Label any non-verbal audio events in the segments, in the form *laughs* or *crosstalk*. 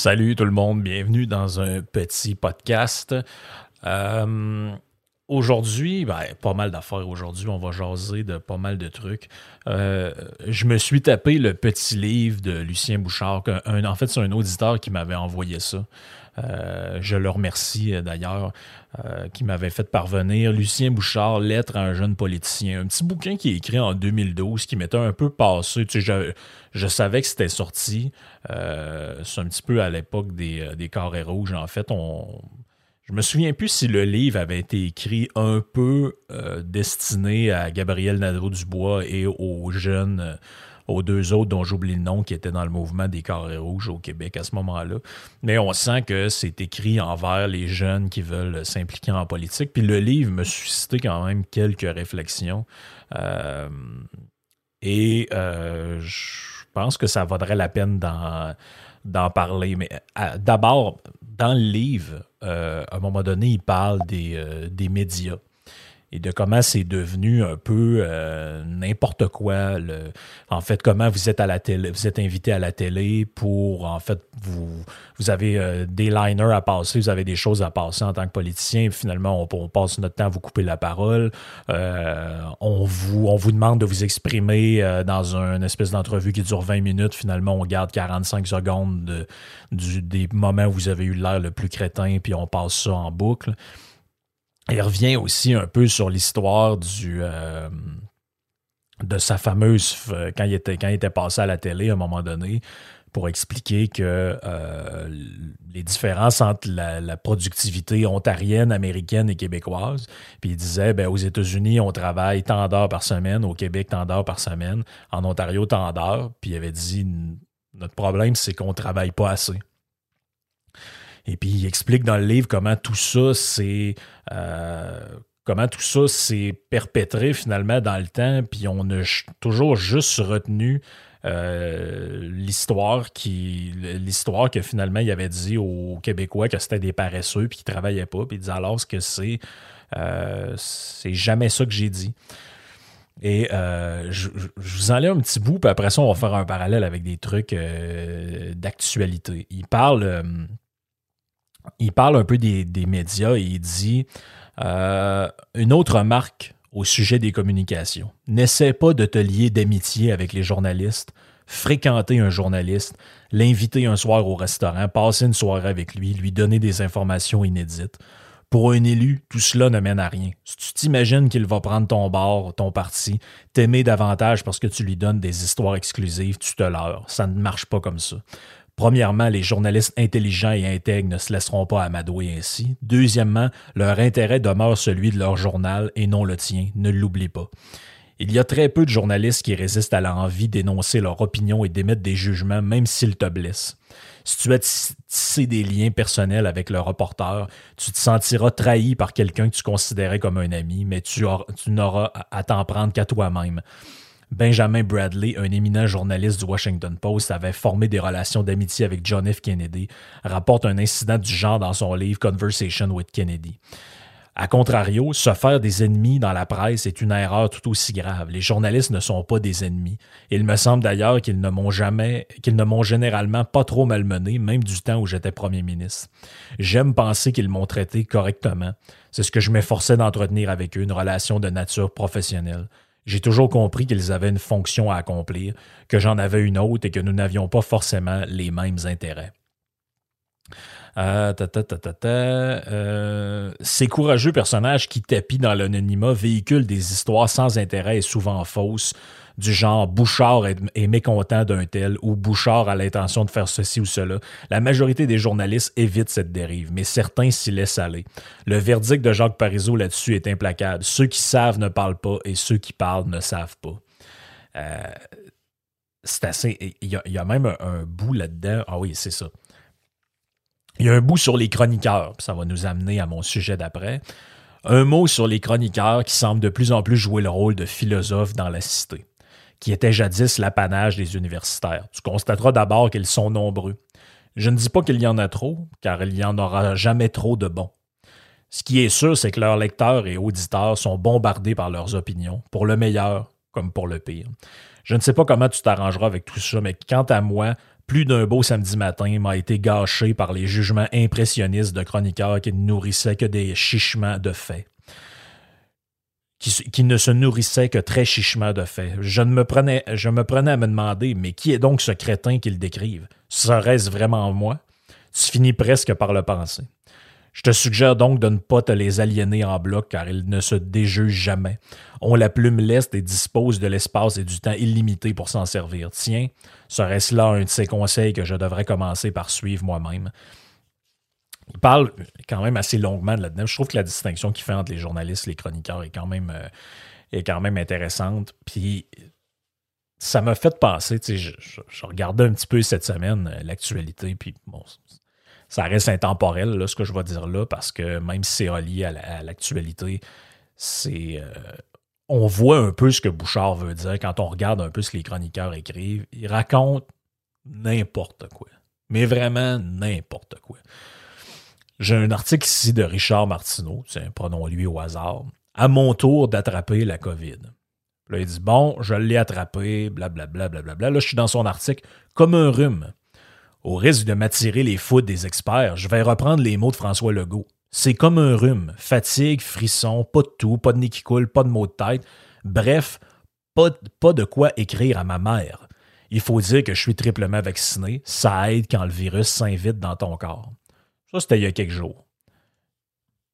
Salut tout le monde, bienvenue dans un petit podcast. Euh, aujourd'hui, ben, pas mal d'affaires aujourd'hui, on va jaser de pas mal de trucs. Euh, je me suis tapé le petit livre de Lucien Bouchard, en fait c'est un auditeur qui m'avait envoyé ça. Euh, je le remercie euh, d'ailleurs, euh, qui m'avait fait parvenir Lucien Bouchard, Lettre à un jeune politicien. Un petit bouquin qui est écrit en 2012, qui m'était un peu passé. Tu je, savais que c'était sorti. C'est un petit peu à l'époque des, carrés rouges. En fait, on. Je me souviens plus si le livre avait été écrit un peu destiné à Gabriel Nadeau-Dubois et aux jeunes, aux deux autres dont j'oublie le nom, qui étaient dans le mouvement des carrés rouges au Québec à ce moment-là. Mais on sent que c'est écrit envers les jeunes qui veulent s'impliquer en politique. Puis le livre me suscitait quand même quelques réflexions. Euh, et euh, je pense que ça vaudrait la peine d'en, parler. Mais d'abord, dans le livre, euh, à un moment donné, il parle des, des médias et de comment c'est devenu un peu euh, n'importe quoi. en fait, comment vous êtes à la télé, vous êtes invité à la télé pour, en fait, vous, avez euh, des liners à passer, vous avez des choses à passer en tant que politicien. et finalement, on, passe notre temps à vous couper la parole. Euh, on, vous, demande de vous exprimer dans une espèce d'entrevue qui dure 20 minutes. Finalement, on garde 45 secondes des moments où vous avez eu l'air le plus crétin, puis on passe ça en boucle. Il revient aussi un peu sur l'histoire du euh, de sa fameuse quand il était passé à la télé à un moment donné pour expliquer que euh, les différences entre la, productivité ontarienne, américaine et québécoise. Puis il disait, ben, aux États-Unis, on travaille tant d'heures par semaine, au Québec, tant d'heures par semaine, en Ontario, tant d'heures. Puis il avait dit, notre problème, c'est qu'on travaille pas assez. Et puis il explique dans le livre comment tout ça c'est euh, comment tout ça s'est perpétré finalement dans le temps, puis on a toujours juste retenu euh, l'histoire qui l'histoire que finalement il avait dit aux Québécois que c'était des paresseux puis qu'ils travaillaient pas, puis il disait alors ce que c'est euh, c'est jamais ça que j'ai dit. Et je, vous en un petit bout, puis après ça, on va faire un parallèle avec des trucs d'actualité. Il parle, il parle un peu des, médias et il dit euh, une autre remarque au sujet des communications. N'essaie pas de te lier d'amitié avec les journalistes, fréquenter un journaliste, l'inviter un soir au restaurant, passer une soirée avec lui, lui donner des informations inédites. Pour un élu, tout cela ne mène à rien. Si tu t'imagines qu'il va prendre ton bord, ton parti, t'aimer davantage parce que tu lui donnes des histoires exclusives, tu te leurres. Ça ne marche pas comme ça. Premièrement, les journalistes intelligents et intègres ne se laisseront pas amadouer ainsi. Deuxièmement, leur intérêt demeure celui de leur journal et non le tien. Ne l'oublie pas. Il y a très peu de journalistes qui résistent à l'envie d'énoncer leur opinion et d'émettre des jugements, même s'ils te blessent. Si tu as tis- tissé des liens personnels avec le reporter, tu te sentiras trahi par quelqu'un que tu considérais comme un ami, mais tu, tu n'auras à t'en prendre qu'à toi-même. Benjamin Bradley, un éminent journaliste du Washington Post, avait formé des relations d'amitié avec John F. Kennedy, rapporte un incident du genre dans son livre Conversation with Kennedy. A contrario, se faire des ennemis dans la presse est une erreur tout aussi grave. Les journalistes ne sont pas des ennemis. Il me semble d'ailleurs qu'ils ne m'ont jamais, qu'ils ne m'ont généralement pas trop malmené, même du temps où j'étais premier ministre. J'aime penser qu'ils m'ont traité correctement. C'est ce que je m'efforçais d'entretenir avec eux, une relation de nature professionnelle. J'ai toujours compris qu'ils avaient une fonction à accomplir, que j'en avais une autre et que nous n'avions pas forcément les mêmes intérêts. Euh, euh, ces courageux personnages qui tapis dans l'anonymat véhiculent des histoires sans intérêt et souvent fausses, du genre Bouchard est, mécontent d'un tel ou Bouchard a l'intention de faire ceci ou cela. La majorité des journalistes évitent cette dérive, mais certains s'y laissent aller. Le verdict de Jacques Parizeau là-dessus est implacable. Ceux qui savent ne parlent pas et ceux qui parlent ne savent pas. Euh, c'est assez. Il y, a, même un bout là-dedans. Ah oui, c'est ça. Il y a un bout sur les chroniqueurs, ça va nous amener à mon sujet d'après. Un mot sur les chroniqueurs qui semblent de plus en plus jouer le rôle de philosophes dans la cité, qui était jadis l'apanage des universitaires. Tu constateras d'abord qu'ils sont nombreux. Je ne dis pas qu'il y en a trop, car il n'y en aura jamais trop de bons. Ce qui est sûr, c'est que leurs lecteurs et auditeurs sont bombardés par leurs opinions, pour le meilleur comme pour le pire. Je ne sais pas comment tu t'arrangeras avec tout ça, mais quant à moi, plus d'un beau samedi matin m'a été gâché par les jugements impressionnistes de chroniqueurs qui ne nourrissaient que des chichements de faits. Qui, ne se nourrissaient que très chichement de faits. Je, me prenais, je me prenais à me demander, mais qui est donc ce crétin qu'ils décrivent? Serait-ce vraiment moi? Tu finis presque par le penser. Je te suggère donc de ne pas te les aliéner en bloc car ils ne se déjugent jamais. Ont la plume leste et disposent de l'espace et du temps illimité pour s'en servir. Tiens, serait-ce là un de ces conseils que je devrais commencer par suivre moi-même? Il parle quand même assez longuement de là-dedans. Je trouve que la distinction qu'il fait entre les journalistes et les chroniqueurs est quand même, euh, est quand même intéressante. Puis ça m'a fait penser, je, je, je, regardais un petit peu cette semaine euh, l'actualité, puis bon, ça reste intemporel, là, ce que je vais dire là, parce que même si c'est relié à l'actualité, c'est. Euh, on voit un peu ce que Bouchard veut dire quand on regarde un peu ce que les chroniqueurs écrivent. Ils racontent n'importe quoi. Mais vraiment n'importe quoi. J'ai un article ici de Richard Martineau, prenons-lui au hasard, à mon tour d'attraper la COVID. Là, il dit Bon, je l'ai attrapé, blablabla, blablabla. Là, je suis dans son article comme un rhume. Au risque de m'attirer les foudres des experts, je vais reprendre les mots de François Legault. C'est comme un rhume, fatigue, frisson, pas de tout, pas de nez qui coule, pas de maux de tête. Bref, pas de quoi écrire à ma mère. Il faut dire que je suis triplement vacciné. Ça aide quand le virus s'invite dans ton corps. Ça, c'était il y a quelques jours.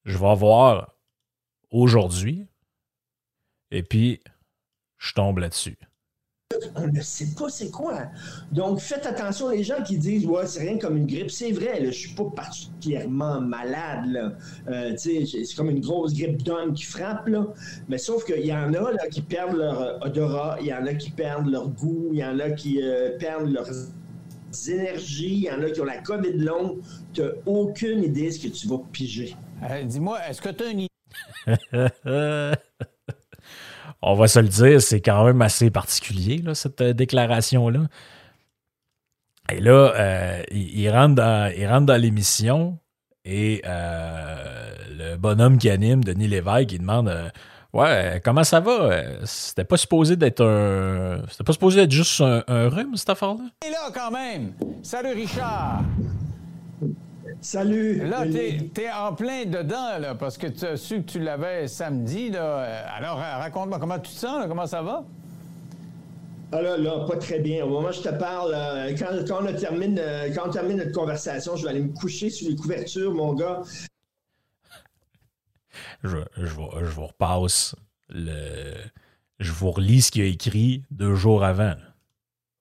Je vais voir aujourd'hui. Et puis, je tombe là-dessus on ne sait pas c'est quoi. Donc, faites attention les gens qui disent Ouais, c'est rien comme une grippe. C'est vrai, là, je suis pas particulièrement malade. Euh, c'est comme une grosse grippe d'homme qui frappe. Là. Mais sauf qu'il y en a là, qui perdent leur odorat, il y en a qui perdent leur goût, il y en a qui euh, perdent leurs énergies, il y en a qui ont la COVID longue. Tu n'as aucune idée de ce que tu vas piger. Euh, dis-moi, est-ce que tu as une idée? *laughs* on va se le dire, c'est quand même assez particulier, cette euh, déclaration-là. Et là, euh, il, rentre dans, l'émission et euh, le bonhomme qui anime, Denis Lévesque, il demande Ouais, comment ça va? C'était pas supposé d'être un. C'était pas supposé être juste un, un rhume, cette affaire-là? Et là, quand même! Salut Richard! Salut! Là, t'es, en plein dedans, là, parce que tu as su que tu l'avais samedi. Là. Alors, raconte-moi comment tu te sens, comment ça va? Ah là, là, pas très bien. Au moment où je te parle, quand, on termine, quand on termine notre conversation, je vais aller me coucher sur les couvertures, mon gars. Je, vous, repasse le. Je vous relis ce qu'il a écrit deux jours avant.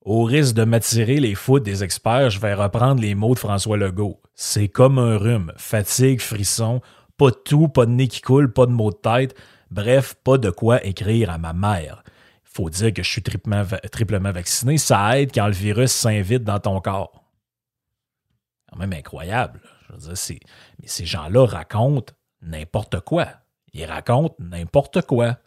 Au risque de m'attirer les foudres des experts, je vais reprendre les mots de François Legault. C'est comme un rhume, fatigue, frisson, pas de tout, pas de nez qui coule, pas de mots de tête, bref, pas de quoi écrire à ma mère. Il faut dire que je suis triplement, triplement vacciné, ça aide quand le virus s'invite dans ton corps. Quand même incroyable. Je veux dire, mais ces gens-là racontent n'importe quoi. Ils racontent n'importe quoi.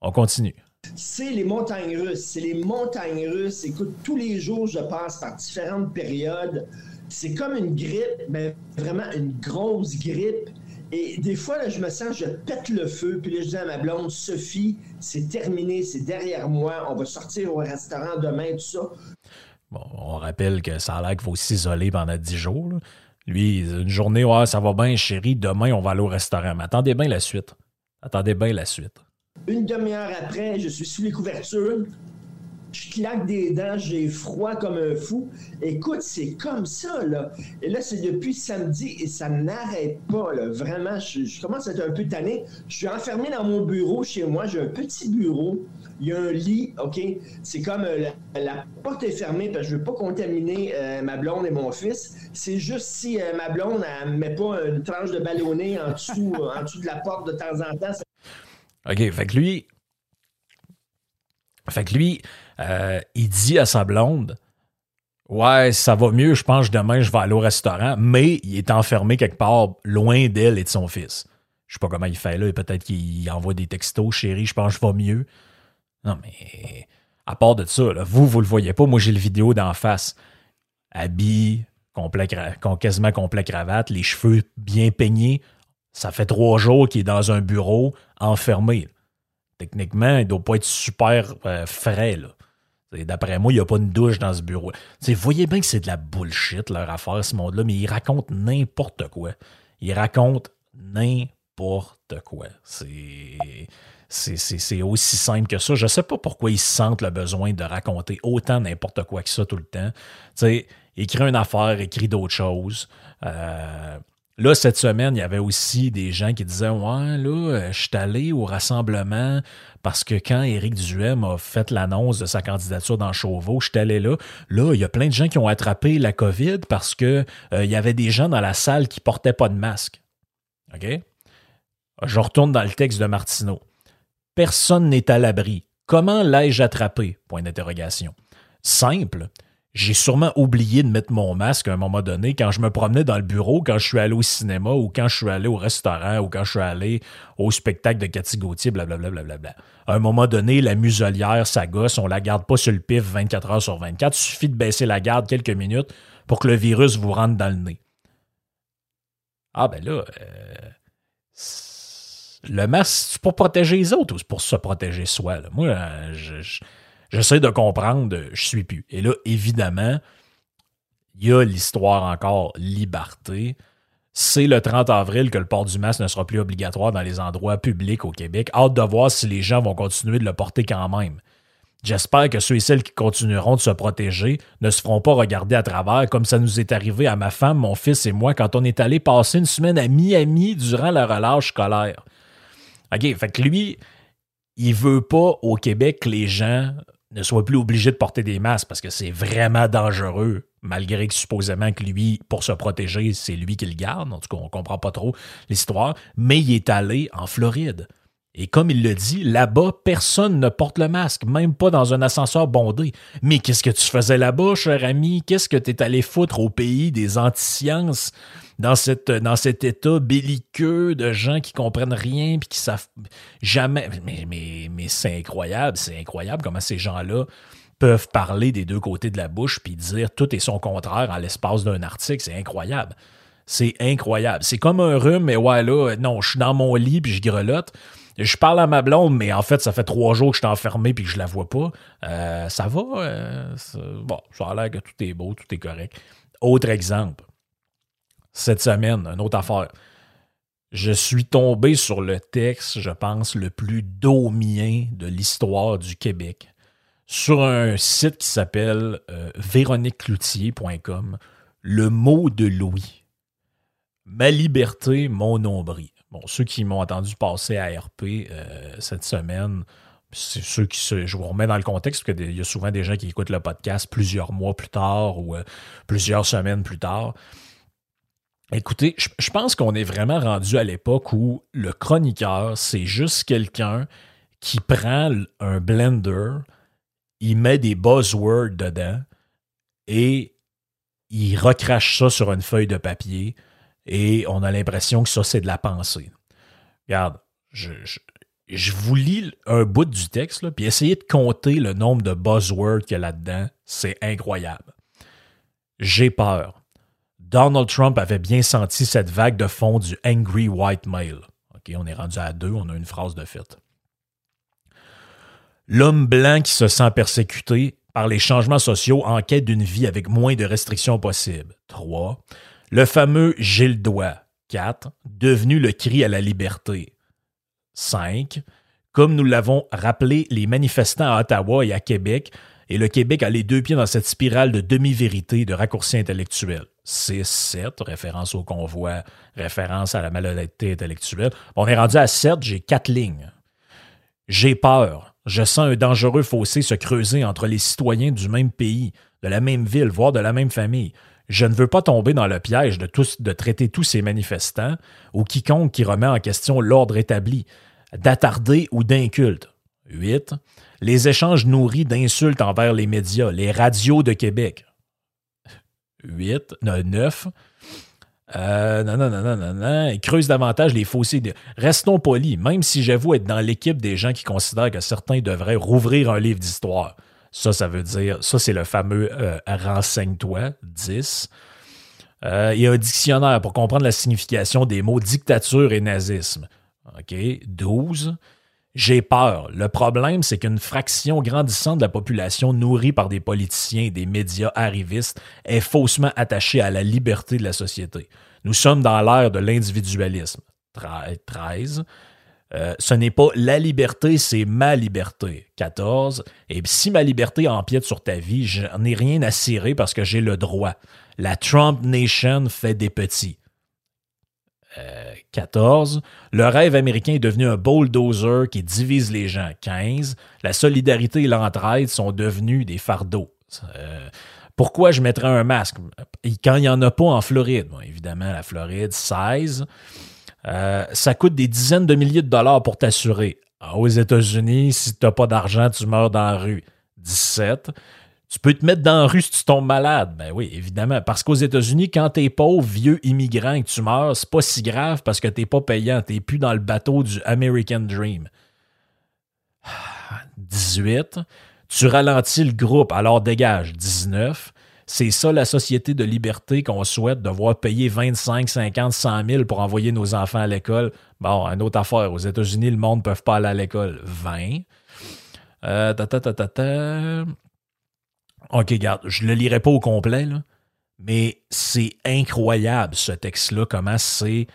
On continue c'est les montagnes russes. C'est les montagnes russes. Écoute, tous les jours, je passe par différentes périodes. C'est comme une grippe, mais vraiment une grosse grippe. Et des fois, là, je me sens, je pète le feu. Puis là, je dis à ma blonde, Sophie, c'est terminé, c'est derrière moi. On va sortir au restaurant demain, tout ça. Bon, on rappelle que ça a l'air qu'il faut s'isoler pendant dix jours. Lui, une journée, ouais, ça va bien, chérie. Demain, on va aller au restaurant. Mais attendez bien la suite. Attendez bien la suite. Une demi-heure après, je suis sous les couvertures. Je claque des dents, j'ai froid comme un fou. Écoute, c'est comme ça, là. Et là, c'est depuis samedi et ça n'arrête pas. Vraiment, je, je commence à être un peu tanné. Je suis enfermé dans mon bureau chez moi. J'ai un petit bureau. Il y a un lit, OK? C'est comme euh, la, porte est fermée parce que je ne veux pas contaminer euh, ma blonde et mon fils. C'est juste si euh, ma blonde, ne met pas une tranche de ballonné *laughs* en dessous, de la porte de temps en temps. OK, fait que lui. Fait que lui, il dit à sa blonde Ouais, ça va mieux, je pense demain je vais aller au restaurant, mais il est enfermé quelque part loin d'elle et de son fils. Je sais pas comment il fait là, peut-être qu'il envoie des textos, chérie, je pense que je vais mieux. Non, mais à part de ça, vous, vous le voyez pas, moi j'ai le vidéo d'en face. Habit, complet, quasiment complet cravate, les cheveux bien peignés. Ça fait trois jours qu'il est dans un bureau enfermé. Techniquement, il doit pas être super euh, frais. Là. D'après moi, il n'y a pas une douche dans ce bureau. Vous voyez bien que c'est de la bullshit, leur affaire, ce monde-là, mais ils racontent n'importe quoi. Ils racontent n'importe quoi. C'est. C'est, aussi simple que ça. Je sais pas pourquoi ils sentent le besoin de raconter autant n'importe quoi que ça tout le temps. Sais, écrit une affaire, écrit d'autres choses. Euh, là, cette semaine, il y avait aussi des gens qui disaient Ouais, là, euh, je suis allé au rassemblement parce que quand Éric Duhem a fait l'annonce de sa candidature dans Chauveau, je suis allé là. Là, il y a plein de gens qui ont attrapé la COVID parce que euh, y avait des gens dans la salle qui portaient pas de masque. OK? Je retourne dans le texte de Martineau. Personne n'est à l'abri. Comment l'ai-je attrapé? Point d'interrogation. Simple. J'ai sûrement oublié de mettre mon masque à un moment donné quand je me promenais dans le bureau, quand je suis allé au cinéma ou quand je suis allé au restaurant ou quand je suis allé au spectacle de Cathy Gauthier, blablabla. Bla, À un moment donné, la muselière, ça gosse, on la garde pas sur le pif 24 heures sur 24. Il suffit de baisser la garde quelques minutes pour que le virus vous rentre dans le nez. Ah ben là, euh, le masque, c'est pour protéger les autres ou c'est pour se protéger soi? Moi, euh, je- je- j'essaie de comprendre, euh, je suis plus. Et là, évidemment, il y a l'histoire encore liberté. C'est le 30 avril que le port du masque ne sera plus obligatoire dans les endroits publics au Québec. Hâte de voir si les gens vont continuer de le porter quand même. J'espère que ceux et celles qui continueront de se protéger ne se feront pas regarder à travers comme ça nous est arrivé à ma femme, mon fils et moi quand on est allé passer une semaine à Miami durant la relâche scolaire. Fait que lui, il veut pas au Québec que les gens ne soient plus obligés de porter des masques parce que c'est vraiment dangereux, malgré que supposément que lui, pour se protéger, c'est lui qui le garde. En tout cas, on comprend pas trop l'histoire. Mais il est allé en Floride. Et comme il le dit, là-bas, personne ne porte le masque, même pas dans un ascenseur bondé. Mais qu'est-ce que tu faisais là-bas, cher ami? Qu'est-ce que tu es allé foutre au pays des antisciences, dans, cette, dans cet état belliqueux de gens qui comprennent rien puis qui savent jamais. Mais, mais, mais c'est incroyable, c'est incroyable comment ces gens-là peuvent parler des deux côtés de la bouche puis dire tout et son contraire en l'espace d'un article. C'est incroyable. C'est incroyable. C'est comme un rhume, mais ouais, là, non, je suis dans mon lit puis je grelotte. Je parle à ma blonde, mais en fait, ça fait trois jours que je suis enfermé puis que je la vois pas. Euh, ça va. euh, bon, ça a l'air que tout est beau, tout est correct. Autre exemple. Cette semaine, une autre affaire. Je suis tombé sur le texte, je pense, le plus domien de l'histoire du Québec. Sur un site qui s'appelle euh, véroniquecloutier.com, le mot de Louis. Ma liberté, mon nombril. Bon, ceux qui m'ont entendu passer à RP euh, cette semaine, c'est ceux qui se. Je vous remets dans le contexte, parce qu'il y a souvent des gens qui écoutent le podcast plusieurs mois plus tard ou euh, plusieurs semaines plus tard. Écoutez, je, pense qu'on est vraiment rendu à l'époque où le chroniqueur, c'est juste quelqu'un qui prend un blender, il met des buzzwords dedans et il recrache ça sur une feuille de papier et on a l'impression que ça, c'est de la pensée. Regarde, je, je- je vous lis un bout du texte, là, puis essayez de compter le nombre de buzzwords qu'il y a là-dedans. C'est incroyable. J'ai peur. Donald Trump avait bien senti cette vague de fond du angry white male. OK, on est rendu à deux, on a une phrase de fait. L'homme blanc qui se sent persécuté par les changements sociaux en quête d'une vie avec moins de restrictions possibles. 3. Le fameux Gilles Doigt. 4. Devenu le cri à la liberté. 5. comme nous l'avons rappelé les manifestants à Ottawa et à Québec, et le Québec a les deux pieds dans cette spirale de demi-vérité, de raccourcis intellectuels. 6, 7, référence au convoi, référence à la malhonnêteté intellectuelle. On est rendu à 7, j'ai quatre lignes. J'ai peur. Je sens un dangereux fossé se creuser entre les citoyens du même pays, de la même ville, voire de la même famille. Je ne veux pas tomber dans le piège de traiter tous ces manifestants ou quiconque qui remet en question l'ordre établi, d'attarder ou d'inculte. 8. Les échanges nourris d'insultes envers les médias, les radios de Québec. 8. 9. Euh, non, non, non, non, non, non. Ils davantage les fossés. Restons polis, même si j'avoue être dans l'équipe des gens qui considèrent que certains devraient rouvrir un livre d'histoire. Ça, ça veut dire, ça, c'est le fameux euh, Renseigne-toi, 10. Euh, il y a un dictionnaire pour comprendre la signification des mots dictature et nazisme. OK, 12. J'ai peur. Le problème, c'est qu'une fraction grandissante de la population nourrie par des politiciens et des médias arrivistes est faussement attachée à la liberté de la société. Nous sommes dans l'ère de l'individualisme. 13. Euh, ce n'est pas la liberté, c'est ma liberté. 14. Et si ma liberté empiète sur ta vie, je n'ai rien à cirer parce que j'ai le droit. La Trump Nation fait des petits. 14. Le rêve américain est devenu un bulldozer qui divise les gens. 15. La solidarité et l'entraide sont devenus des fardeaux. Euh, pourquoi je mettrais un masque? Quand il n'y en a pas en Floride? évidemment, la Floride, 16. Euh, ça coûte des dizaines de milliers de dollars pour t'assurer. Ah, aux États-Unis, si tu n'as pas d'argent, tu meurs dans la rue. 17. Tu peux te mettre dans la rue si tu tombes malade. Ben oui, évidemment. Parce qu'aux États-Unis, quand tu es pauvre, vieux immigrant et que tu meurs, c'est pas si grave parce que tu n'es pas payant. Tu n'es plus dans le bateau du American Dream. *sighs* 18. Tu ralentis le groupe, alors dégage. 19. C'est ça la société de liberté qu'on souhaite, devoir payer 25, 50, 100 000 pour envoyer nos enfants à l'école. Bon, une autre affaire. Aux États-Unis, le monde ne peut pas aller à l'école. 20. Euh, ta, ta, ta, ta, ta. OK, regarde, je ne le lirai pas au complet, mais c'est incroyable ce texte-là, comment c'est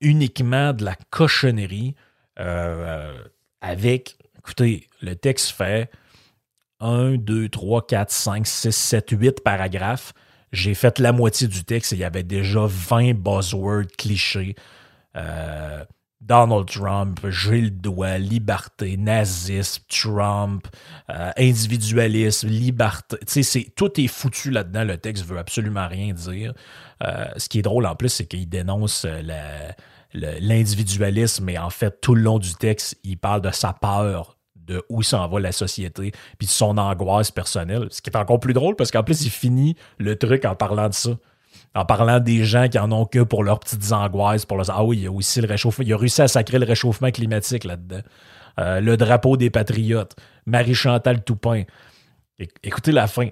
uniquement de la cochonnerie euh, avec, écoutez, le texte fait 1, 2, 3, 4, 5, 6, 7, 8 paragraphes. J'ai fait la moitié du texte et il y avait déjà 20 buzzwords clichés. Euh, Donald Trump, j'ai le doigt, liberté, nazisme, Trump, euh, individualisme, liberté. Tu sais, tout est foutu là-dedans. Le texte veut absolument rien dire. Euh, ce qui est drôle en plus, c'est qu'il dénonce euh, l'individualisme, mais en fait, tout le long du texte, il parle de sa peur de où s'en va la société, puis de son angoisse personnelle. Ce qui est encore plus drôle parce qu'en plus, il finit le truc en parlant de ça en parlant des gens qui en ont que pour leurs petites angoisses, pour Ah oui, il y a aussi le réchauffement. Il a réussi à sacrer le réchauffement climatique là-dedans. Euh, le drapeau des patriotes. Marie-Chantal Toupin. écoutez la fin.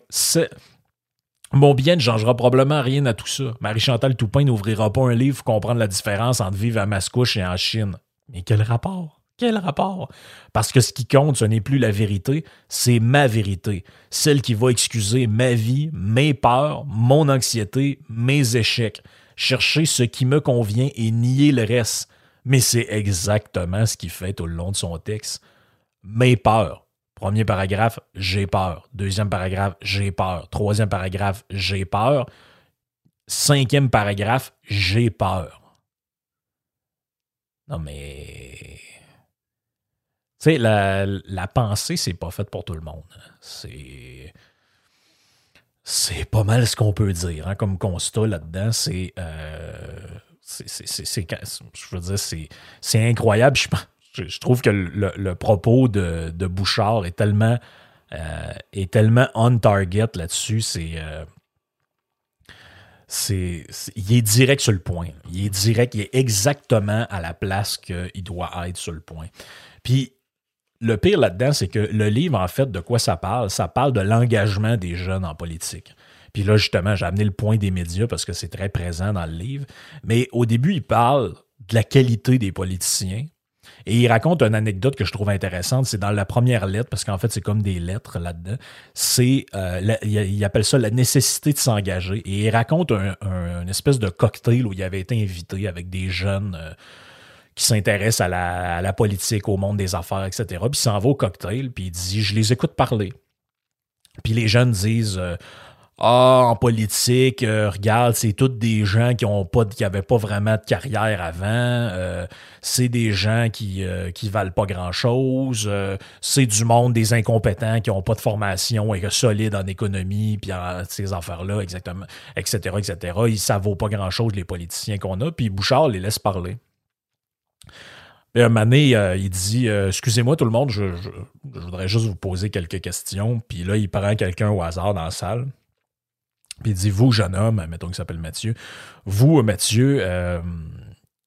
Mon bien ne changera probablement rien à tout ça. Marie-Chantal Toupin n'ouvrira pas un livre pour comprendre la différence entre vivre à Mascouche et en Chine. Mais quel rapport? Quel rapport? Parce que ce qui compte, ce n'est plus la vérité, c'est ma vérité. Celle qui va excuser ma vie, mes peurs, mon anxiété, mes échecs. Chercher ce qui me convient et nier le reste. Mais c'est exactement ce qu'il fait tout le long de son texte. Mes peurs. Premier paragraphe, j'ai peur. Deuxième paragraphe, j'ai peur. Troisième paragraphe, j'ai peur. Cinquième paragraphe, j'ai peur. Non mais sais, la, la, pensée, c'est pas fait pour tout le monde. C'est. C'est pas mal ce qu'on peut dire hein, comme constat là-dedans. C'est. C'est incroyable. Je, trouve que le, propos de, Bouchard est tellement, euh, tellement on target là-dessus. C'est. Euh, c'est, il est direct sur le point. Il est direct, il est exactement à la place qu'il doit être sur le point. Puis le pire là-dedans, c'est que le livre, en fait, de quoi ça parle? Ça parle de l'engagement des jeunes en politique. Puis là, justement, j'ai amené le point des médias parce que c'est très présent dans le livre. Mais au début, il parle de la qualité des politiciens. Et il raconte une anecdote que je trouve intéressante. C'est dans la première lettre, parce qu'en fait, c'est comme des lettres là-dedans. C'est, euh, il appelle ça la nécessité de s'engager. Et il raconte un, espèce de cocktail où il avait été invité avec des jeunes. Euh, qui s'intéresse à la, politique, au monde des affaires, etc. Puis il s'en va au cocktail, puis il dit Je les écoute parler. Puis les jeunes disent euh, ah, en politique, euh, regarde, c'est tous des gens qui ont pas, pas vraiment de carrière avant. euh, c'est des gens qui, qui valent pas grand chose. c'est du monde des incompétents qui ont pas de formation et que solide en économie puis en ces affaires-là, exactement, etc., etc. Ils ça vaut pas grand chose les politiciens qu'on a. Puis Bouchard les laisse parler. Puis un donné, euh, il dit euh, Excusez-moi tout le monde, je, voudrais juste vous poser quelques questions. Puis là, il prend quelqu'un au hasard dans la salle. Puis il dit Vous, jeune homme, mettons qu'il s'appelle Mathieu, vous, Mathieu, euh,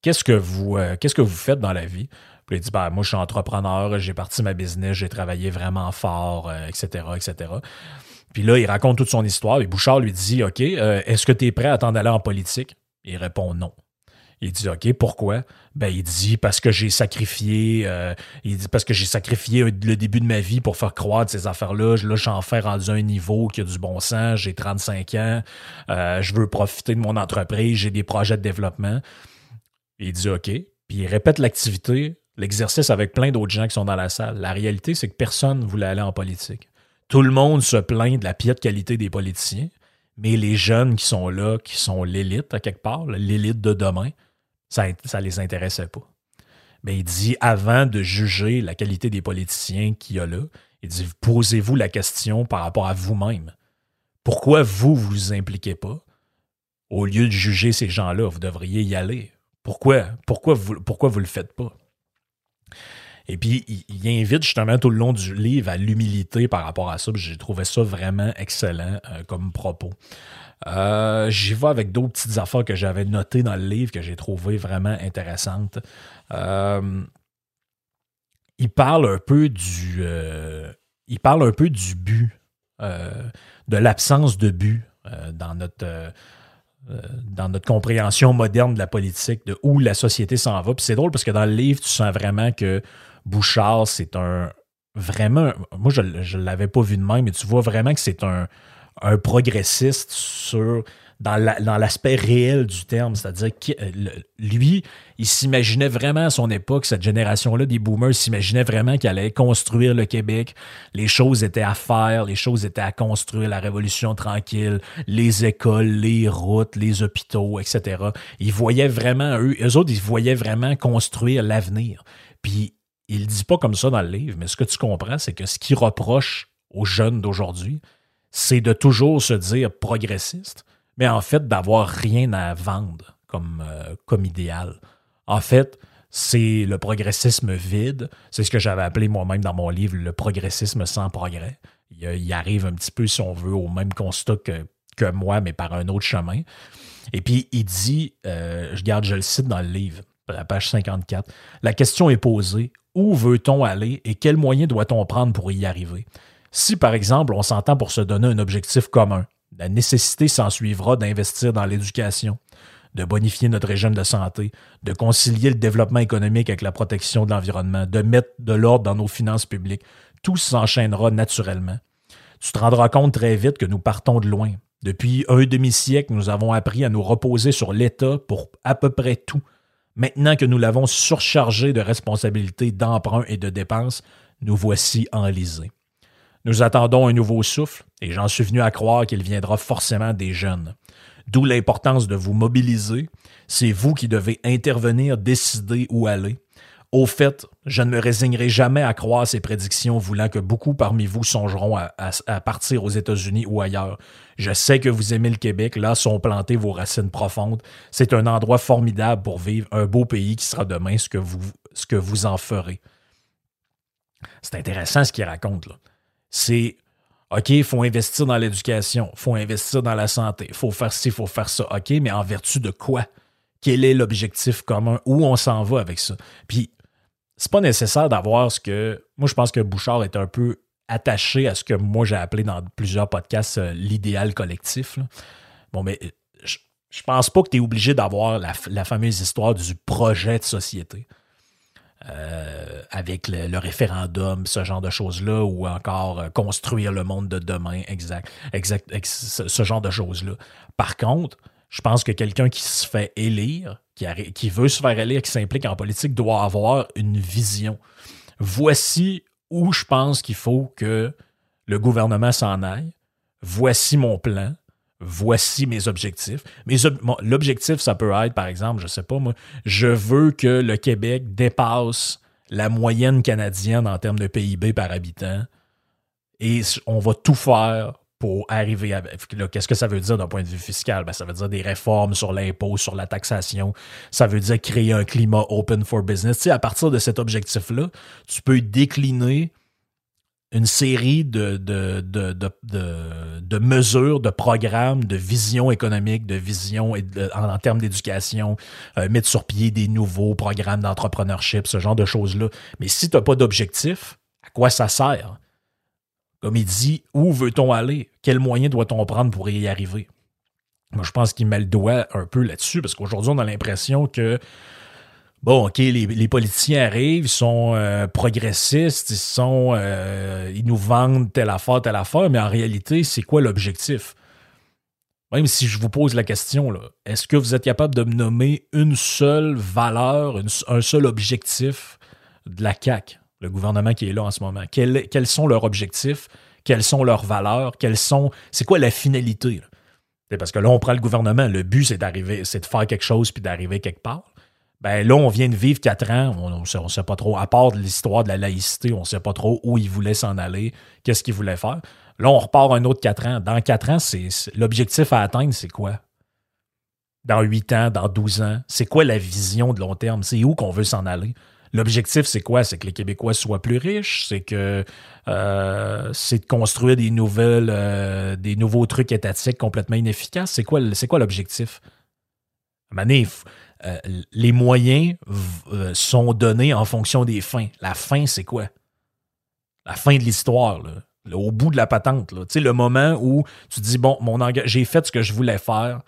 qu'est-ce que vous qu'est-ce que vous faites dans la vie? Puis il dit ben, Moi, je suis entrepreneur, j'ai parti ma business, j'ai travaillé vraiment fort, etc., etc. Puis là, il raconte toute son histoire. Et Bouchard lui dit OK, est-ce que tu es prêt à t'en aller en politique? Il répond non. Il dit OK, pourquoi? Ben il dit parce que j'ai sacrifié euh, il dit parce que j'ai sacrifié le début de ma vie pour faire croître ces affaires-là. Là, j'en fais rendu un niveau qui a du bon sens, j'ai 35 ans, euh, je veux profiter de mon entreprise, j'ai des projets de développement. Il dit OK, puis il répète l'activité, l'exercice avec plein d'autres gens qui sont dans la salle. La réalité, c'est que personne ne voulait aller en politique. Tout le monde se plaint de la piètre qualité des politiciens, mais les jeunes qui sont là, qui sont l'élite à quelque part, l'élite de demain, ça ne les intéressait pas. Mais il dit, avant de juger la qualité des politiciens qu'il y a là, il dit, posez-vous la question par rapport à vous-même. Pourquoi vous, vous vous impliquez pas? Au lieu de juger ces gens-là, vous devriez y aller. Pourquoi? Pourquoi vous, pourquoi vous le faites pas? Et puis, il, invite justement tout le long du livre à l'humilité par rapport à ça. J'ai trouvé ça vraiment excellent euh, comme propos. Euh, J'y vais avec d'autres petites affaires que j'avais notées dans le livre que j'ai trouvées vraiment intéressantes. Euh, il parle un peu du. euh, il parle un peu du but, de l'absence de but dans notre. dans notre compréhension moderne de la politique, de où la société s'en va. Puis c'est drôle parce que dans le livre, tu sens vraiment que Bouchard, c'est un vraiment. Moi, je ne l'avais pas vu de même, mais tu vois vraiment que c'est un, un progressiste sur dans la- dans l'aspect réel du terme, c'est-à-dire que euh, lui, il s'imaginait vraiment à son époque, cette génération-là des boomers s'imaginait vraiment qu'il allait construire le Québec. Les choses étaient à faire, les choses étaient à construire, la révolution tranquille, les écoles, les routes, les hôpitaux, etc. Ils voyaient vraiment, eux, eux autres, ils voyaient vraiment construire l'avenir. Puis il dit pas comme ça dans le livre, mais ce que tu comprends, c'est que ce qu'il reproche aux jeunes d'aujourd'hui, c'est de toujours se dire progressiste, mais en fait d'avoir rien à vendre comme, euh, comme idéal. En fait, c'est le progressisme vide. C'est ce que j'avais appelé moi-même dans mon livre le progressisme sans progrès. Il, arrive un petit peu, si on veut, au même constat que, que moi, mais par un autre chemin. Et puis, il dit, euh, je garde, je le cite dans le livre, à la page 54, la question est posée, où veut-on aller et quels moyens doit-on prendre pour y arriver? Si, par exemple, on s'entend pour se donner un objectif commun, la nécessité s'ensuivra d'investir dans l'éducation, de bonifier notre régime de santé, de concilier le développement économique avec la protection de l'environnement, de mettre de l'ordre dans nos finances publiques. Tout s'enchaînera naturellement. Tu te rendras compte très vite que nous partons de loin. Depuis un demi-siècle, nous avons appris à nous reposer sur l'État pour à peu près tout. Maintenant que nous l'avons surchargé de responsabilités, d'emprunts et de dépenses, nous voici enlisés. Nous attendons un nouveau souffle, et j'en suis venu à croire qu'il viendra forcément des jeunes. D'où l'importance de vous mobiliser. C'est vous qui devez intervenir, décider où aller. Au fait, je ne me résignerai jamais à croire ces prédictions, voulant que beaucoup parmi vous songeront à, partir aux États-Unis ou ailleurs. Je sais que vous aimez le Québec, là sont plantées vos racines profondes. C'est un endroit formidable pour vivre, un beau pays qui sera demain ce que vous, ce que vous en ferez. C'est intéressant ce qu'il raconte, là. C'est OK, il faut investir dans l'éducation, il faut investir dans la santé, il faut faire ci, il faut faire ça. OK, mais en vertu de quoi? Quel est l'objectif commun? Où on s'en va avec ça? Puis, c'est pas nécessaire d'avoir ce que. Moi, je pense que Bouchard est un peu attaché à ce que moi j'ai appelé dans plusieurs podcasts euh, l'idéal collectif. Bon, mais euh, je, pense pas que tu es obligé d'avoir la fameuse histoire du projet de société. Euh, avec le, référendum, ce genre de choses-là, ou encore euh, construire le monde de demain, exact, exact, ex- ce, ce genre de choses-là. Par contre, je pense que quelqu'un qui se fait élire, qui, qui veut se faire élire, qui s'implique en politique, doit avoir une vision. Voici où je pense qu'il faut que le gouvernement s'en aille. Voici mon plan. Voici mes objectifs. L'objectif, ça peut être, par exemple, je sais pas moi, je veux que le Québec dépasse la moyenne canadienne en termes de PIB par habitant. Et on va tout faire pour arriver à. Qu'est-ce que ça veut dire d'un point de vue fiscal? Ben, ça veut dire des réformes sur l'impôt, sur la taxation. Ça veut dire créer un climat open for business. Tu sais, à partir de cet objectif-là, tu peux décliner une série de, mesures, de programmes, de visions économiques, de visions en, termes d'éducation, euh, mettre sur pied des nouveaux programmes d'entrepreneurship, ce genre de choses-là. Mais si tu n'as pas d'objectif, à quoi ça sert? Comme il dit, où veut-on aller? Quel moyen doit-on prendre pour y arriver? Moi, je pense qu'il met le doigt un peu là-dessus, parce qu'aujourd'hui, on a l'impression que Bon, OK, les, politiciens arrivent, ils sont euh, progressistes, ils sont euh, ils nous vendent telle affaire, telle affaire, mais en réalité, c'est quoi l'objectif? Même si je vous pose la question, est-ce que vous êtes capable de me nommer une seule valeur, un seul objectif de la CAQ, le gouvernement qui est là en ce moment? quels sont leurs objectifs? Quelles sont leurs valeurs? Quelles sont. C'est quoi la finalité? Parce que là, on prend le gouvernement. Le but, c'est d'arriver, c'est de faire quelque chose puis d'arriver quelque part. Ben là, on vient de vivre quatre ans, on ne sait, pas trop, à part de l'histoire de la laïcité, on ne sait pas trop où il voulait s'en aller, qu'est-ce qu'il voulait faire. Là, on repart un autre quatre ans. Dans quatre ans, l'objectif à atteindre, c'est quoi? Dans huit ans, dans douze ans, c'est quoi la vision de long terme? C'est où qu'on veut s'en aller? L'objectif, c'est quoi? C'est que les Québécois soient plus riches, c'est que euh, c'est de construire des nouvelles, euh, des nouveaux trucs étatiques complètement inefficaces? C'est quoi, c'est quoi l'objectif? Manif, euh, les moyens euh, sont donnés en fonction des fins. La fin, c'est quoi? La fin de l'histoire, au bout de la patente. Là. Le moment où tu dis, bon, mon j'ai fait ce que je voulais faire.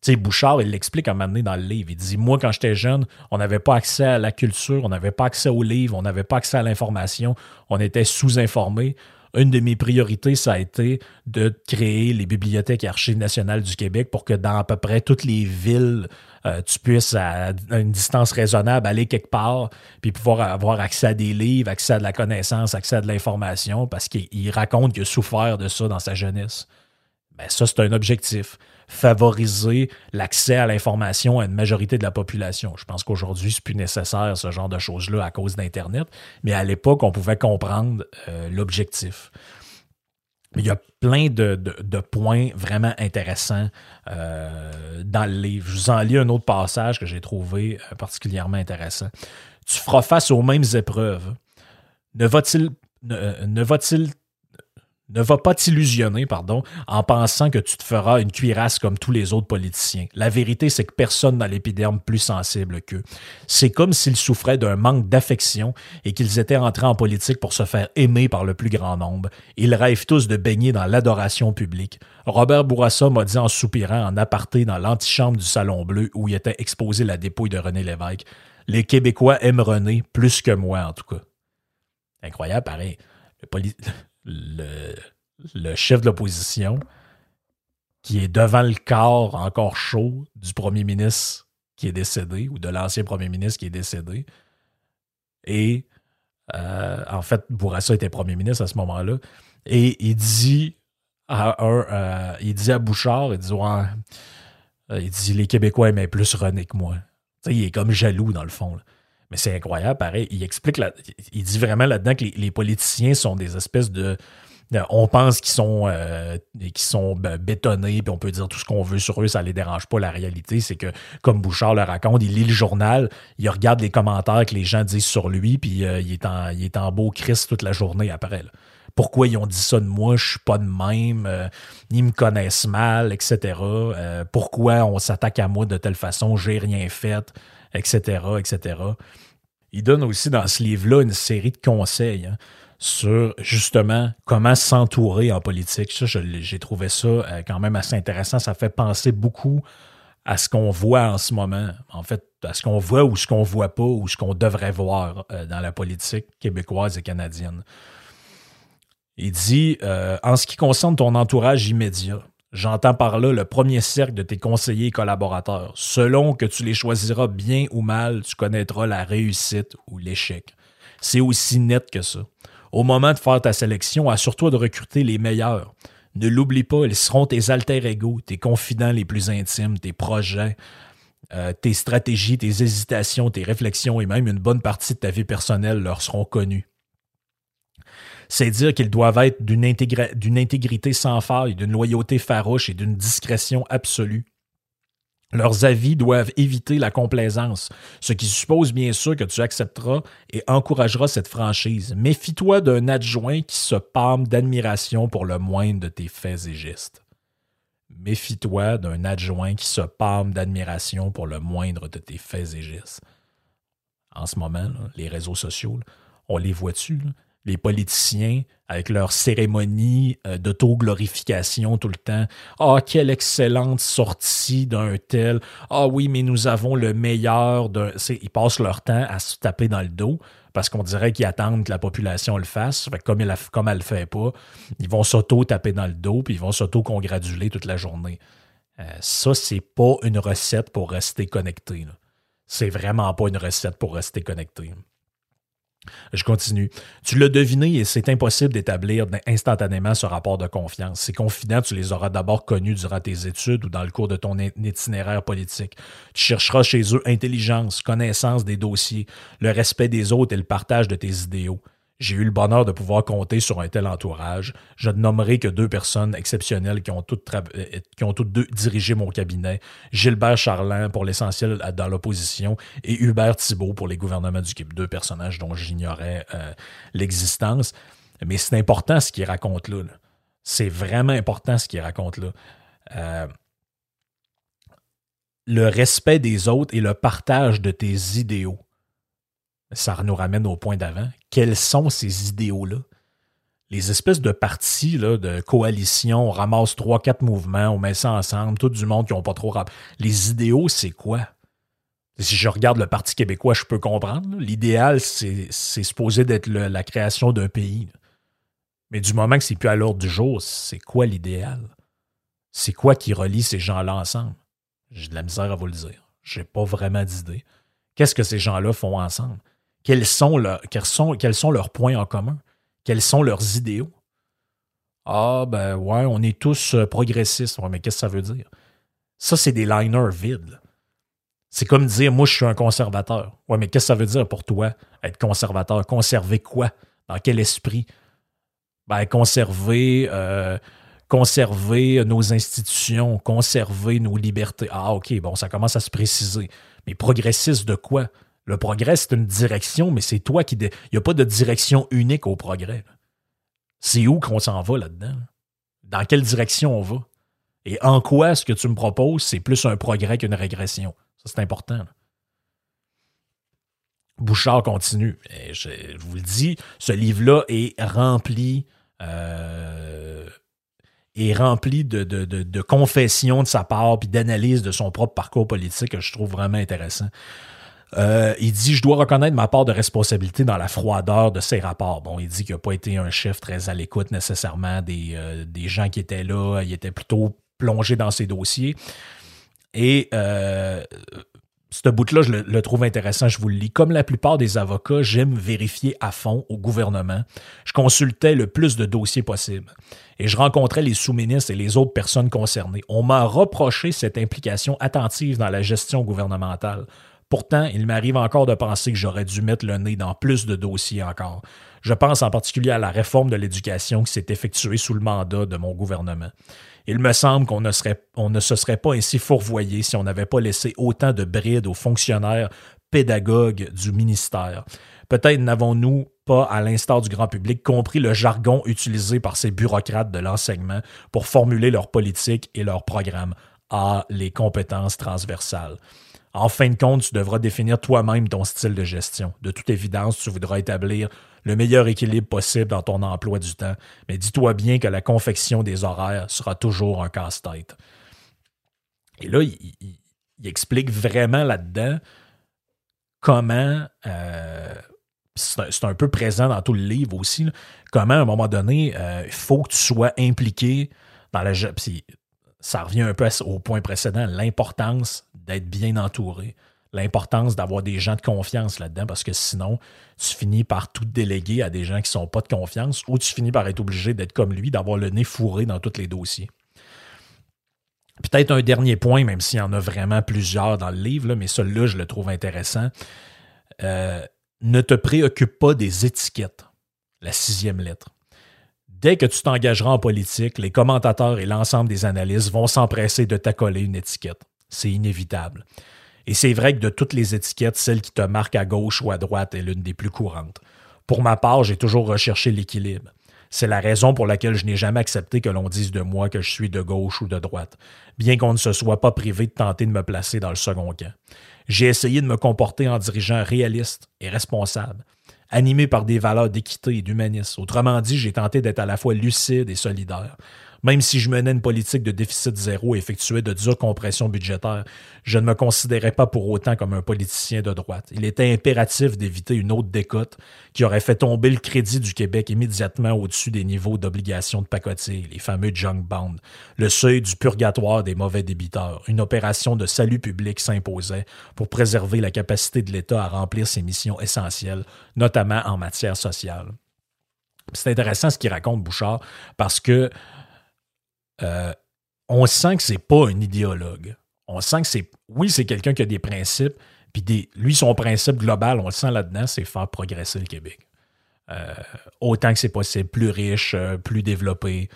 sais, Bouchard, il l'explique à un dans le livre. Il dit Moi, quand j'étais jeune, on n'avait pas accès à la culture, on n'avait pas accès aux livres, on n'avait pas accès à l'information, on était sous-informés une de mes priorités, ça a été de créer les bibliothèques et archives nationales du Québec pour que dans à peu près toutes les villes, euh, tu puisses à une distance raisonnable aller quelque part, puis pouvoir avoir accès à des livres, accès à de la connaissance, accès à de l'information, parce qu'il raconte qu'il a souffert de ça dans sa jeunesse. Ben, ça, c'est un objectif favoriser l'accès à l'information à une majorité de la population. Je pense qu'aujourd'hui, c'est plus nécessaire ce genre de choses-là à cause d'Internet, mais à l'époque, on pouvait comprendre euh, l'objectif. Il y a plein de, points vraiment intéressants euh, dans le livre. Je vous en lis un autre passage que j'ai trouvé euh, particulièrement intéressant. Tu feras face aux mêmes épreuves. Ne va-t-il ne va-t-il ne va pas t'illusionner, pardon, en pensant que tu te feras une cuirasse comme tous les autres politiciens. La vérité, c'est que personne n'a l'épiderme plus sensible qu'eux. C'est comme s'ils souffraient d'un manque d'affection et qu'ils étaient entrés en politique pour se faire aimer par le plus grand nombre. Ils rêvent tous de baigner dans l'adoration publique. Robert Bourassa m'a dit en soupirant en aparté dans l'antichambre du Salon Bleu où il était exposé la dépouille de René Lévesque. Les Québécois aiment René plus que moi, en tout cas. Incroyable, pareil. Le, *laughs* le, chef de l'opposition qui est devant le corps encore chaud du premier ministre qui est décédé ou de l'ancien premier ministre qui est décédé. Et euh, en fait, Bourassa était premier ministre à ce moment-là. Et il dit à euh, il dit à Bouchard, il dit, euh, il dit les Québécois aimaient plus René que moi. il est comme jaloux dans le fond. Mais c'est incroyable, pareil. Il explique, il dit vraiment là-dedans que les, politiciens sont des espèces de. on pense qu'ils sont, euh, sont ben, bétonnés, puis on peut dire tout ce qu'on veut sur eux, ça les dérange pas. La réalité, c'est que, comme Bouchard le raconte, il lit le journal, il regarde les commentaires que les gens disent sur lui, puis euh, il, est en, est en beau Christ toute la journée après. pourquoi ils ont dit ça de moi, je suis pas de même, euh, ils me connaissent mal, etc. pourquoi on s'attaque à moi de telle façon, j'ai rien fait etc., etc. Il donne aussi dans ce livre-là une série de conseils hein, sur justement comment s'entourer en politique. Ça, j'ai trouvé ça euh, quand même assez intéressant. Ça fait penser beaucoup à ce qu'on voit en ce moment. En fait, à ce qu'on voit ou ce qu'on voit pas ou ce qu'on devrait voir euh, dans la politique québécoise et canadienne. Il dit, euh, en ce qui concerne ton entourage immédiat, J'entends par là le premier cercle de tes conseillers et collaborateurs. Selon que tu les choisiras bien ou mal, tu connaîtras la réussite ou l'échec. C'est aussi net que ça. Au moment de faire ta sélection, assure-toi de recruter les meilleurs. Ne l'oublie pas, ils seront tes alter ego, tes confidents les plus intimes, tes projets, euh, tes stratégies, tes hésitations, tes réflexions et même une bonne partie de ta vie personnelle leur seront connus c'est dire qu'ils doivent être d'une intégrité sans faille, d'une loyauté farouche et d'une discrétion absolue. Leurs avis doivent éviter la complaisance, ce qui suppose bien sûr que tu accepteras et encourageras cette franchise. Méfie-toi d'un adjoint qui se pâme d'admiration pour le moindre de tes faits et gestes. Méfie-toi d'un adjoint qui se pâme d'admiration pour le moindre de tes faits et gestes. En ce moment, les réseaux sociaux, on les voit-tu? Les politiciens avec leur cérémonie euh, d'auto-glorification tout le temps. Ah, quelle excellente sortie d'un tel. Ah oui, mais nous avons le meilleur d'un. Ils passent leur temps à se taper dans le dos parce qu'on dirait qu'ils attendent que la population le fasse. comme, elle, comme le fait pas, ils vont s'auto-taper dans le dos puis ils vont s'auto-congratuler toute la journée. Euh, ça, c'est pas une recette pour rester connecté. C'est vraiment pas une recette pour rester connecté. Je continue. Tu l'as deviné et c'est impossible d'établir instantanément ce rapport de confiance. Ces confidents, tu les auras d'abord connus durant tes études ou dans le cours de ton itinéraire politique. Tu chercheras chez eux intelligence, connaissance des dossiers, le respect des autres et le partage de tes idéaux. J'ai eu le bonheur de pouvoir compter sur un tel entourage. Je ne nommerai que deux personnes exceptionnelles qui ont toutes, euh, deux dirigé mon cabinet. Gilbert Charlin pour l'essentiel dans l'opposition et Hubert Thibault pour les gouvernements du Québec. Deux personnages dont j'ignorais euh, l'existence. Mais c'est important ce qu'il raconte là. C'est vraiment important ce qu'il raconte là. Euh, le respect des autres et le partage de tes idéaux ça nous ramène au point d'avant. Quels sont ces idéaux-là? Les espèces de partis, de coalition, on ramasse trois, quatre mouvements, on met ça ensemble, tout du monde qui n'ont pas trop rap. Les idéaux, c'est quoi? Si je regarde le Parti québécois, je peux comprendre. L'idéal, c'est supposé d'être la création d'un pays. Mais du moment que c'est plus à l'ordre du jour, c'est quoi l'idéal? C'est quoi qui relie ces gens-là ensemble? J'ai de la misère à vous le dire. J'ai pas vraiment d'idée. Qu'est-ce que ces gens-là font ensemble? Quels sont, leurs points en commun? Quels sont leurs idéaux? Ah, ben ouais, on est tous euh, progressistes. mais qu'est-ce que ça veut dire? Ça, c'est des liners vides. C'est comme dire, moi, je suis un conservateur. Ouais, mais qu'est-ce que ça veut dire pour toi, être conservateur? Conserver quoi? Dans quel esprit? Ben, conserver, euh, conserver nos institutions, conserver nos libertés. Ah, OK, bon, ça commence à se préciser. Mais progressiste de quoi? Le progrès, c'est une direction, mais c'est toi qui. Il n'y a pas de direction unique au progrès. C'est où qu'on s'en va là-dedans? Dans quelle direction on va? Et en quoi ce que tu me proposes, c'est plus un progrès qu'une régression? Ça, c'est important. Bouchard continue. je, vous le dis, ce livre-là est rempli. Euh, est rempli de, de, de confessions de sa part puis d'analyse de son propre parcours politique que je trouve vraiment intéressant. Euh, il dit Je dois reconnaître ma part de responsabilité dans la froideur de ses rapports. Bon, il dit qu'il n'a pas été un chef très à l'écoute nécessairement des, euh, des, gens qui étaient là. Il était plutôt plongé dans ses dossiers. Et euh, ce bout-là, je le, trouve intéressant, je vous le lis. Comme la plupart des avocats, j'aime vérifier à fond au gouvernement. Je consultais le plus de dossiers possible. Et je rencontrais les sous-ministres et les autres personnes concernées. On m'a reproché cette implication attentive dans la gestion gouvernementale. Pourtant, il m'arrive encore de penser que j'aurais dû mettre le nez dans plus de dossiers encore. Je pense en particulier à la réforme de l'éducation qui s'est effectuée sous le mandat de mon gouvernement. Il me semble qu'on ne, ne se serait pas ainsi fourvoyé si on n'avait pas laissé autant de brides aux fonctionnaires pédagogues du ministère. Peut-être n'avons-nous pas, à l'instar du grand public, compris le jargon utilisé par ces bureaucrates de l'enseignement pour formuler leurs politiques et leurs programmes. à les compétences transversales. En fin de compte, tu devras définir toi-même ton style de gestion. De toute évidence, tu voudras établir le meilleur équilibre possible dans ton emploi du temps, mais dis-toi bien que la confection des horaires sera toujours un casse-tête. Et là, il, explique vraiment là-dedans comment, euh, c'est un peu présent dans tout le livre aussi, comment à un moment donné, euh, il faut que tu sois impliqué dans la... ça revient un peu au point précédent, l'importance d'être bien entouré, l'importance d'avoir des gens de confiance là-dedans, parce que sinon, tu finis par tout déléguer à des gens qui ne sont pas de confiance, ou tu finis par être obligé d'être comme lui, d'avoir le nez fourré dans tous les dossiers. Peut-être un dernier point, même s'il y en a vraiment plusieurs dans le livre, mais celui-là, je le trouve intéressant. Euh, ne te préoccupe pas des étiquettes, la sixième lettre. Dès que tu t'engageras en politique, les commentateurs et l'ensemble des analystes vont s'empresser de t'accoler une étiquette. C'est inévitable. Et c'est vrai que de toutes les étiquettes, celle qui te marque à gauche ou à droite est l'une des plus courantes. Pour ma part, j'ai toujours recherché l'équilibre. C'est la raison pour laquelle je n'ai jamais accepté que l'on dise de moi que je suis de gauche ou de droite, bien qu'on ne se soit pas privé de tenter de me placer dans le second camp. J'ai essayé de me comporter en dirigeant réaliste et responsable, animé par des valeurs d'équité et d'humanisme. Autrement dit, j'ai tenté d'être à la fois lucide et solidaire, même si je menais une politique de déficit zéro et effectuais de dures compressions budgétaires, je ne me considérais pas pour autant comme un politicien de droite. Il était impératif d'éviter une autre décote qui aurait fait tomber le crédit du Québec immédiatement au-dessus des niveaux d'obligation de pacotier, les fameux junk bonds, le seuil du purgatoire des mauvais débiteurs. Une opération de salut public s'imposait pour préserver la capacité de l'État à remplir ses missions essentielles, notamment en matière sociale. C'est intéressant ce qu'il raconte, Bouchard, parce que euh, on sent que c'est pas un idéologue. On sent que c'est. Oui, c'est quelqu'un qui a des principes, puis lui, son principe global, on le sent là-dedans, c'est faire progresser le Québec. Euh, autant que c'est possible, plus riche, euh, plus développé.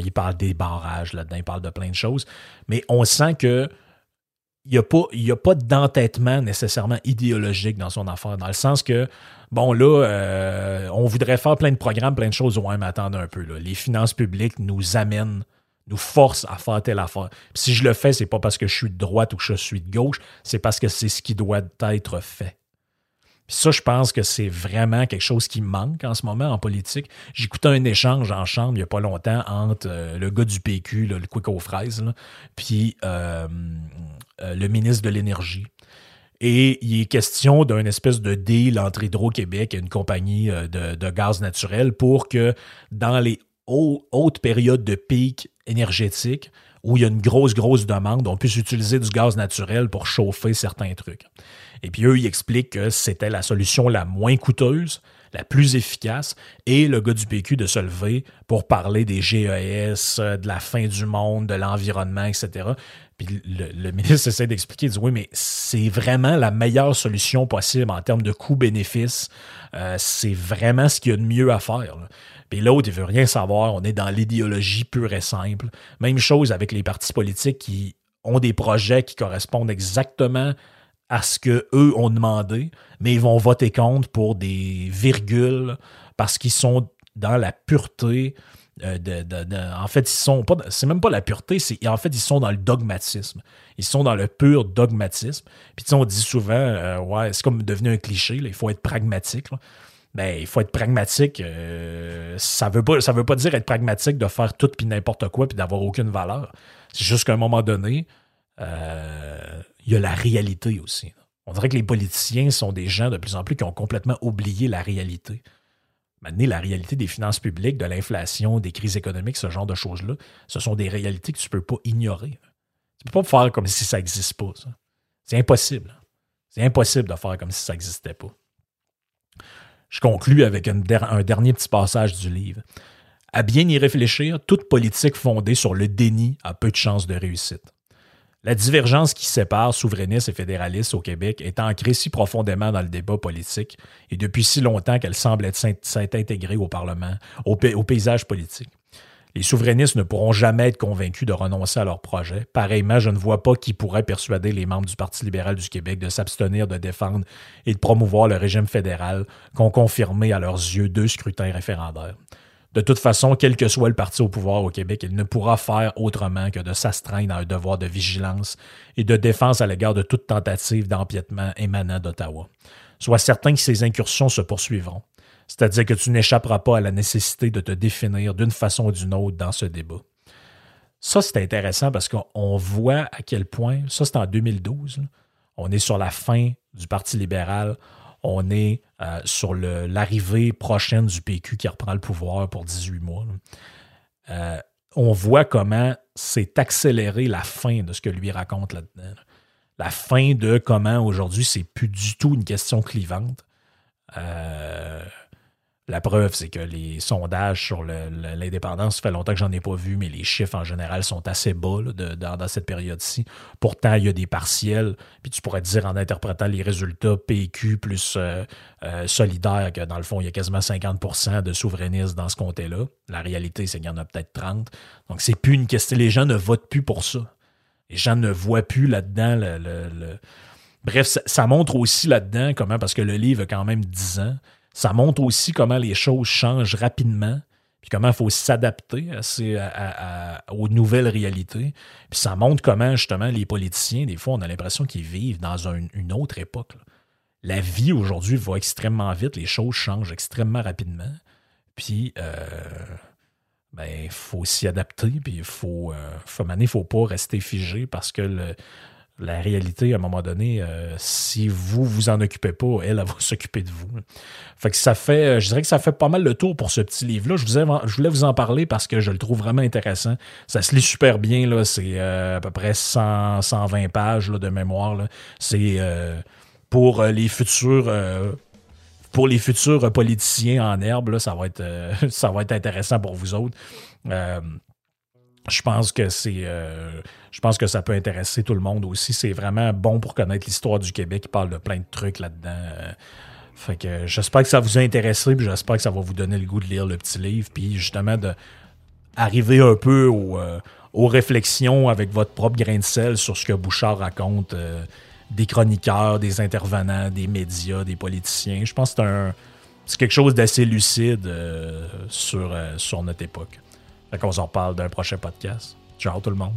il parle des barrages là-dedans, il parle de plein de choses. Mais on sent que il n'y a pas, d'entêtement nécessairement idéologique dans son affaire, dans le sens que, bon, là, on voudrait faire plein de programmes, plein de choses, ouais, mais attendez un peu. Les finances publiques nous amènent nous force à faire telle affaire. si je le fais, c'est pas parce que je suis de droite ou que je suis de gauche, c'est parce que c'est ce qui doit être fait. Ça, je pense que c'est vraiment quelque chose qui manque en ce moment en politique. J'écoutais un échange en chambre il n'y a pas longtemps entre euh, le gars du PQ, le quick aux puis euh, euh, le ministre de l'Énergie. Et il est question d'un espèce de deal entre Hydro-Québec et une compagnie de, gaz naturel pour que dans les haute période de pic énergétique où il y a une grosse, grosse demande, on puisse utiliser du gaz naturel pour chauffer certains trucs. Et puis eux, ils expliquent que c'était la solution la moins coûteuse, la plus efficace, et le gars du PQ de se lever pour parler des GES, de la fin du monde, de l'environnement, etc. Puis le, ministre essaie d'expliquer, il dit oui, mais c'est vraiment la meilleure solution possible en termes de coût-bénéfice. Euh, c'est vraiment ce qu'il y a de mieux à faire. Et l'autre, il veut rien savoir. On est dans l'idéologie pure et simple. Même chose avec les partis politiques qui ont des projets qui correspondent exactement à ce qu'eux ont demandé, mais ils vont voter contre pour des virgules parce qu'ils sont dans la pureté. Euh, en fait, ils sont pas. C'est même pas la pureté, en fait ils sont dans le dogmatisme. Ils sont dans le pur dogmatisme. Puis on dit souvent, euh, ouais, c'est comme devenu un cliché. il faut être pragmatique ben, il faut être pragmatique. Euh, ça ne veut, pas, veut pas dire être pragmatique de faire tout puis n'importe quoi puis d'avoir aucune valeur. C'est juste qu'à un moment donné, euh, il y a la réalité aussi. On dirait que les politiciens sont des gens de plus en plus qui ont complètement oublié la réalité. Maintenant, la réalité des finances publiques, de l'inflation, des crises économiques, ce genre de choses-là, ce sont des réalités que tu ne peux pas ignorer. Tu ne peux pas faire comme si ça n'existe pas. C'est impossible. C'est impossible de faire comme si ça n'existait pas. Je conclus avec un dernier petit passage du livre. À bien y réfléchir, toute politique fondée sur le déni a peu de chances de réussite. La divergence qui sépare souverainistes et fédéralistes au Québec est ancrée si profondément dans le débat politique et depuis si longtemps qu'elle semble s'être intégrée au Parlement, au paysage politique. Les souverainistes ne pourront jamais être convaincus de renoncer à leur projet. Pareillement, je ne vois pas qui pourrait persuader les membres du Parti libéral du Québec de s'abstenir de défendre et de promouvoir le régime fédéral qu'ont confirmé à leurs yeux deux scrutins référendaires. De toute façon, quel que soit le parti au pouvoir au Québec, il ne pourra faire autrement que de s'astreindre à un devoir de vigilance et de défense à l'égard de toute tentative d'empiètement émanant d'Ottawa. Sois certain que ces incursions se poursuivront. C'est-à-dire que tu n'échapperas pas à la nécessité de te définir d'une façon ou d'une autre dans ce débat. Ça, c'est intéressant parce qu'on voit à quel point, ça c'est en 2012, on est sur la fin du Parti libéral, on est euh, sur l'arrivée prochaine du PQ qui reprend le pouvoir pour 18 mois. Euh, on voit comment c'est accéléré la fin de ce que lui raconte là-dedans. La fin de comment aujourd'hui, c'est plus du tout une question clivante. Euh, la preuve, c'est que les sondages sur l'indépendance, ça fait longtemps que j'en ai pas vu, mais les chiffres en général sont assez bas dans, cette période-ci. Pourtant, il y a des partiels, puis tu pourrais dire en interprétant les résultats PQ plus euh, euh, solidaire que dans le fond, il y a quasiment 50% de souverainistes dans ce comté-là. La réalité, c'est qu'il y en a peut-être 30. Donc, c'est plus une question. Les gens ne votent plus pour ça. Les gens ne voient plus là-dedans le, Bref, ça, montre aussi là-dedans comment, parce que le livre a quand même 10 ans, ça montre aussi comment les choses changent rapidement, puis comment il faut s'adapter aux nouvelles réalités. Puis ça montre comment, justement, les politiciens, des fois, on a l'impression qu'ils vivent dans une autre époque. La vie aujourd'hui va extrêmement vite, les choses changent extrêmement rapidement. Puis, euh, ben, il faut s'y adapter, puis il faut, euh, faut, faut pas rester figé parce que le, la réalité, à un moment donné, euh, si vous vous en occupez pas, elle, elle va *laughs* s'occuper de vous. Fait que ça fait, euh, je dirais que ça fait pas mal le tour pour ce petit livre-là. Je, je voulais vous en parler parce que je le trouve vraiment intéressant. Ça se lit super bien, là. C'est euh, à peu près 100, 120 pages de mémoire. C'est pour les futurs pour les futurs politiciens en herbe, ça, va être, *laughs* ça va être intéressant pour vous autres je pense que c'est euh, je pense que ça peut intéresser tout le monde aussi. C'est vraiment bon pour connaître l'histoire du Québec. Il parle de plein de trucs là-dedans. Euh. fait que j'espère que ça vous a intéressé, puis j'espère que ça va vous donner le goût de lire le petit livre, puis justement de arriver un peu euh, aux réflexions avec votre propre grain de sel sur ce que Bouchard raconte des chroniqueurs, des intervenants, des médias, des politiciens. Je pense que c'est quelque chose d'assez lucide sur, sur notre époque. Fait qu'on s'en reparle d'un prochain podcast. Ciao tout le monde.